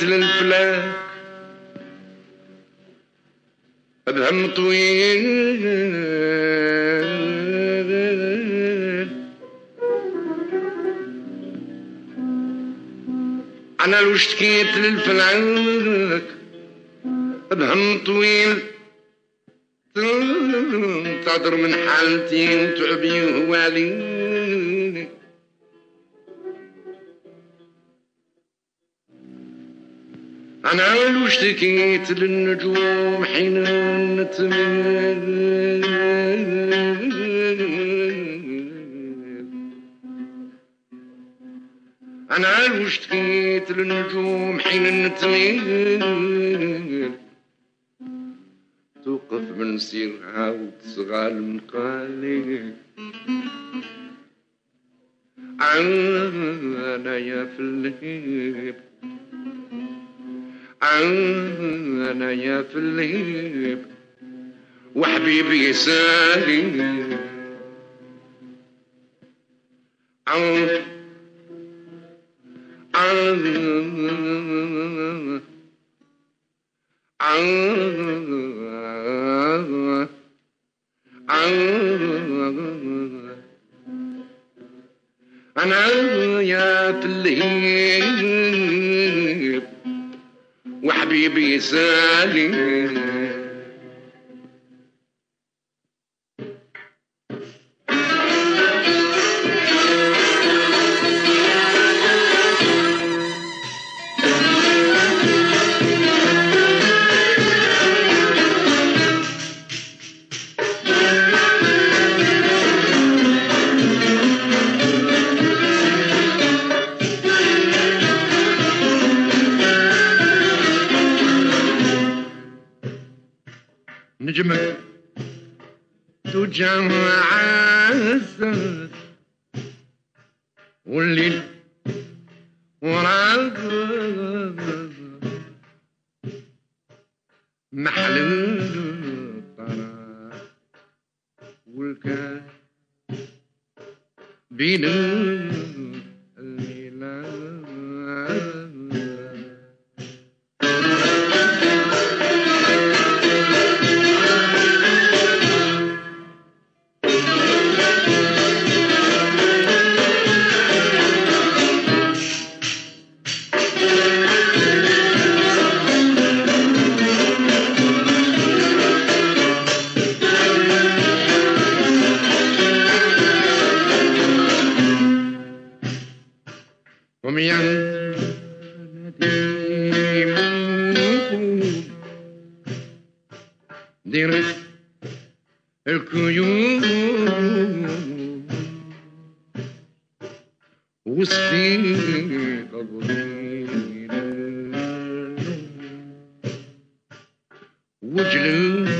اشتكيت للفلاك بهم طويل. أنا لو اشتكيت للفلاك بهم طويل. تعذر من حالتي وتعبي وهوالي أنا لو اشتكيت للنجوم حين نتمنى أنا لو اشتكيت للنجوم حين نتميل. توقف من سيرها وتصغى المقالي أنا يا الليل. أنا يا الليل وحبيبي سالي عن أنا يا الليل وحبيبي سالي نجمة تجمع السد والليل وراك محل الطرا والكاس بين would you lose?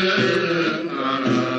Hare Hare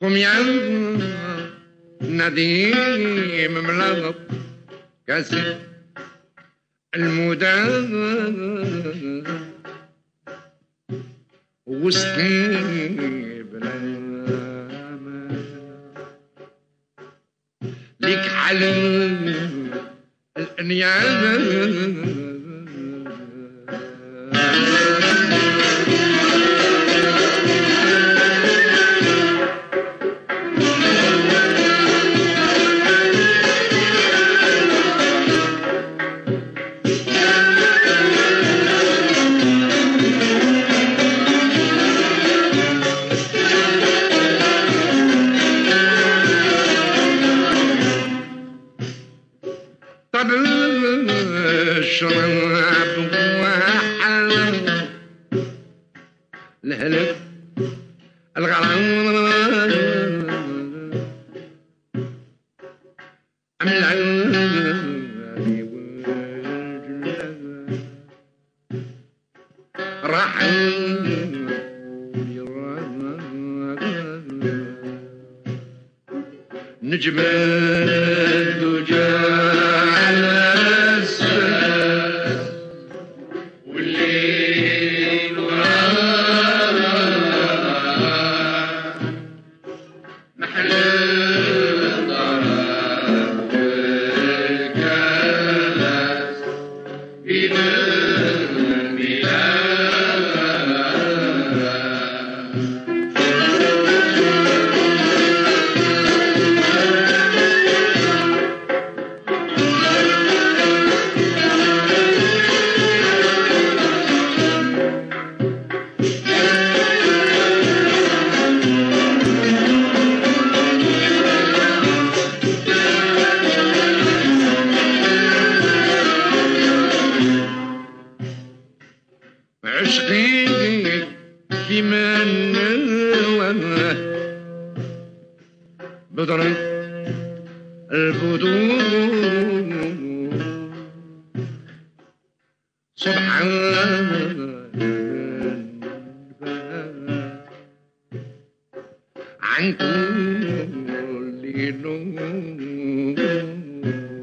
قم يا نديم ملغب كسر المدى وسطي بلا لك حل الأنياب. Nijmeh Dujah Mm-hmm.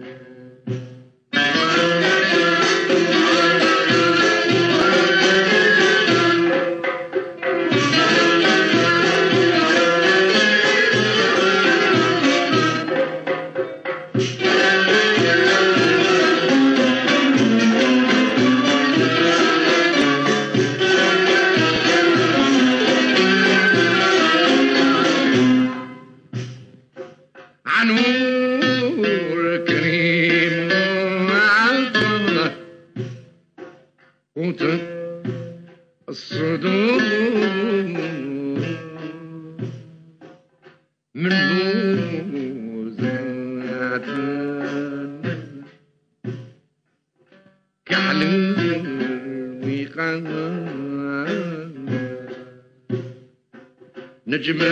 نجمل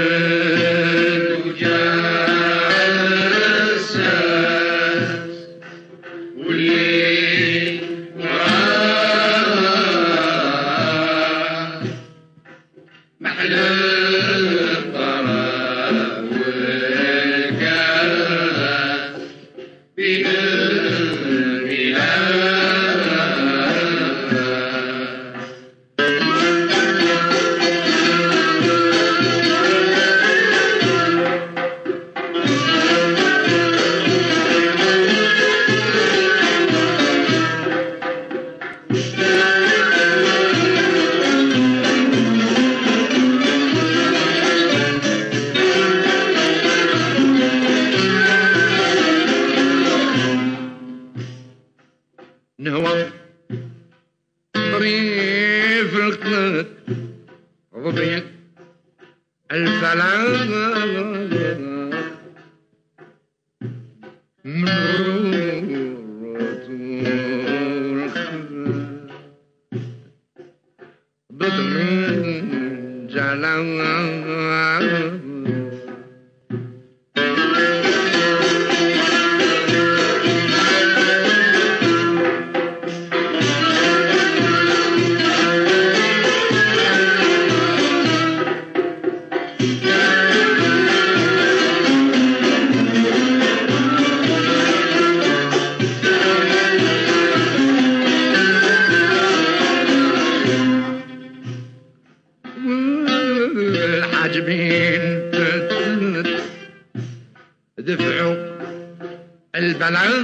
وجاه Be ou bien.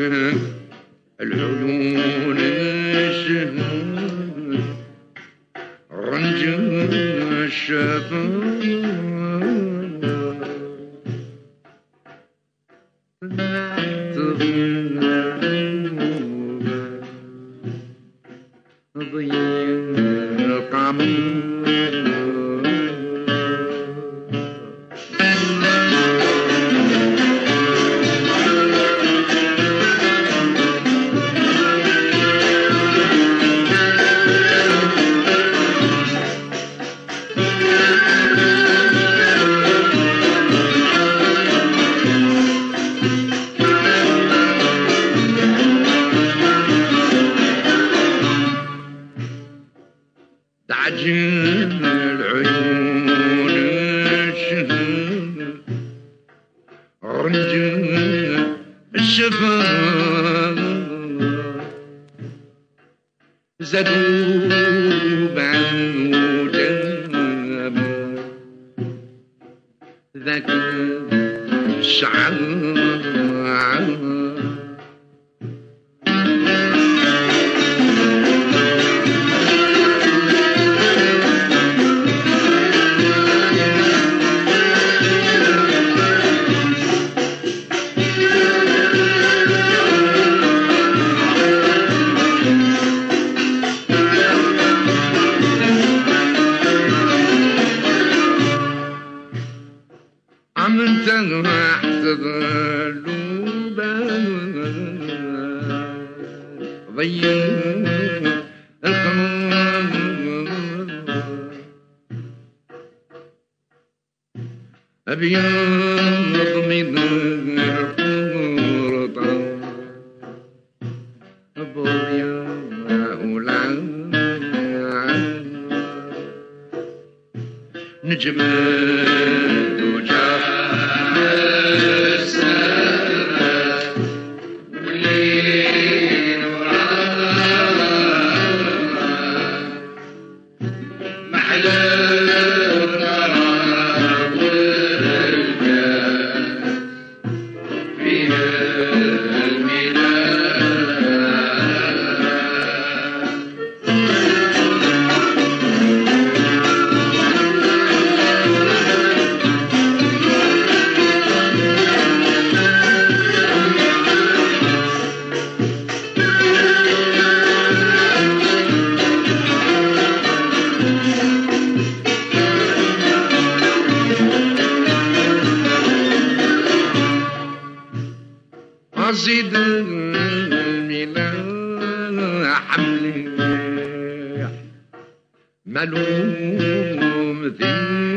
Mm-hmm. that song أبيض من الحور أبيض العين نجم ملوم زیر